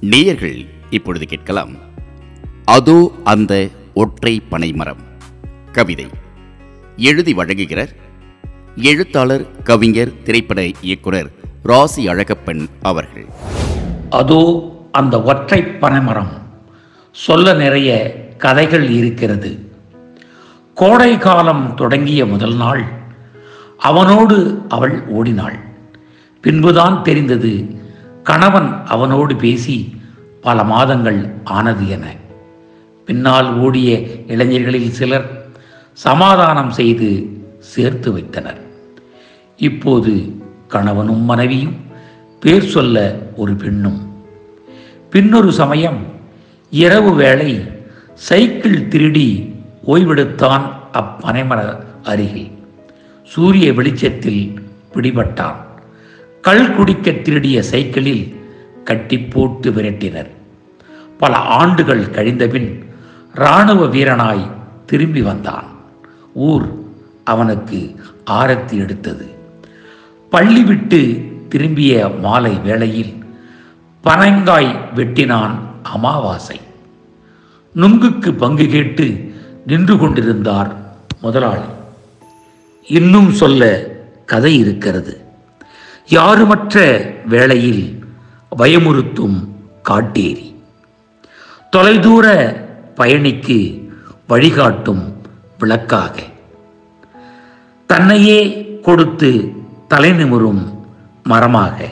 நேயர்கள் இப்பொழுது கேட்கலாம். அதோ அந்த ஒற்றை பனைமரம். கவிதை. எழுதி வழங்குகிறார் எழுத்தாளர் கவிஞர் திரைப்பட இயக்குனர் ராசி அழகப்பன் அவர்கள். அதோ அந்த ஒற்றை பனைமரம். சொல்ல நிறைய கதைகள் இருக்கிறது. கோடை காலம் தொடங்கிய முதல் நாள். அவனோடு அவள் ஓடினாள். பின்புதான் தெரிந்தது கணவன் அவனோடு பேசி பல மாதங்கள் ஆனது என. பின்னால் ஓடிய இளைஞர்களில் சிலர் சமாதானம் செய்து சேர்த்து வைத்தனர். இப்போது கணவனும் மனைவியும் பேர் சொல்ல ஒரு பெண்ணும். பின்னொரு சமயம் இரவு வேளை சைக்கிள் திருடி ஓய்வெடுத்தான் அப்பனைமர அருகில். சூரிய வெளிச்சத்தில் பிடிபட்டான். கள் குடிக்க திருடிய சைக்கிளில் கட்டி போட்டு விரட்டினர். பல ஆண்டுகள் கழிந்தபின் இராணுவ வீரனாய் திரும்பி வந்தான். ஊர் அவனுக்கு ஆரத்தி எடுத்தது. பள்ளி விட்டு திரும்பிய மாலை வேளையில் பனங்காய் வெட்டினான் அமாவாசை. நுங்குக்கு பங்கு கேட்டு நின்று கொண்டிருந்தார் முதலாளி. இன்னும் சொல்ல கதை இருக்கிறது. யாருமற்ற வேளையில் பயமுறுத்தும் காட்டேரி. தொலைதூர பயணிக்கு வழிகாட்டும் விளக்காக. தன்னையே கொடுத்து தலை நிமிரும் மரமாக.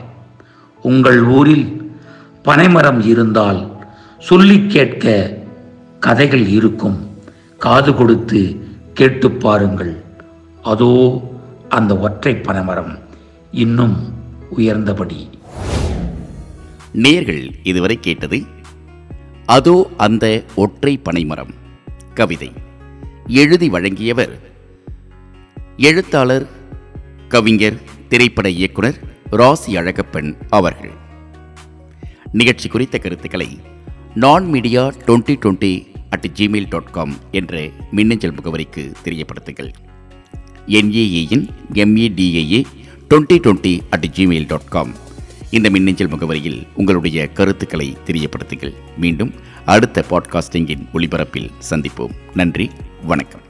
உங்கள் ஊரில் பனைமரம் இருந்தால் சொல்லி கேட்க கதைகள் இருக்கும். காது கொடுத்து கேட்டு பாருங்கள். அதோ அந்த ஒற்றை பனைமரம். இன்னும் உயர்ந்தபடி. நேர்கள் இதுவரை கேட்டது அதோ அந்த ஒற்றை பனைமரம். கவிதை. எழுதி வழங்கியவர் எழுத்தாளர் கவிஞர் திரைப்பட இயக்குனர் ராசி அழகப்பன் அவர்கள். நிகழ்ச்சி குறித்த கருத்துக்களை நான் media twenty twenty at Gmail dot com என்ற மின்னஞ்சல் முகவரிக்கு தெரியப்படுத்துங்கள். என்ஏஏயின் எம்ஏடிஏஏ twenty twenty at Gmail dot com இந்த மின்னஞ்சல் முகவரியில் உங்களுடைய கருத்துக்களை தெரியப்படுத்துங்கள். மீண்டும் அடுத்த பாட்காஸ்டிங்கின் ஒளிபரப்பில் சந்திப்போம். நன்றி வணக்கம்.